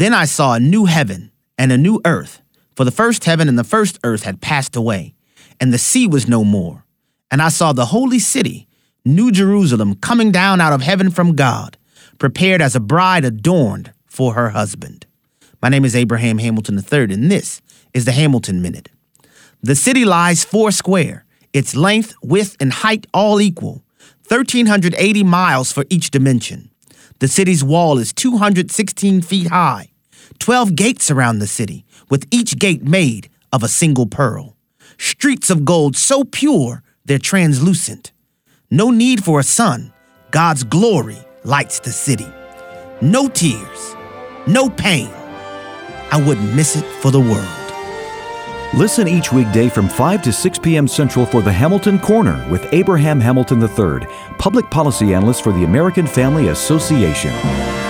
Then I saw a new heaven and a new earth, for the first heaven and the first earth had passed away, and the sea was no more. And I saw the holy city, New Jerusalem, coming down out of heaven from God, prepared as a bride adorned for her husband. My name is Abraham Hamilton III, and this is the Hamilton Minute. The city lies four square, its length, width, and height all equal, 1,380 miles for each dimension. The city's wall is 216 feet high, 12 gates around the city, with each gate made of a single pearl. Streets of gold so pure they're translucent. No need for a sun, God's glory lights the city. No tears, no pain. I wouldn't miss it for the world. Listen each weekday from 5 to 6 p.m. Central for the Hamilton Corner with Abraham Hamilton III, public policy analyst for the American Family Association.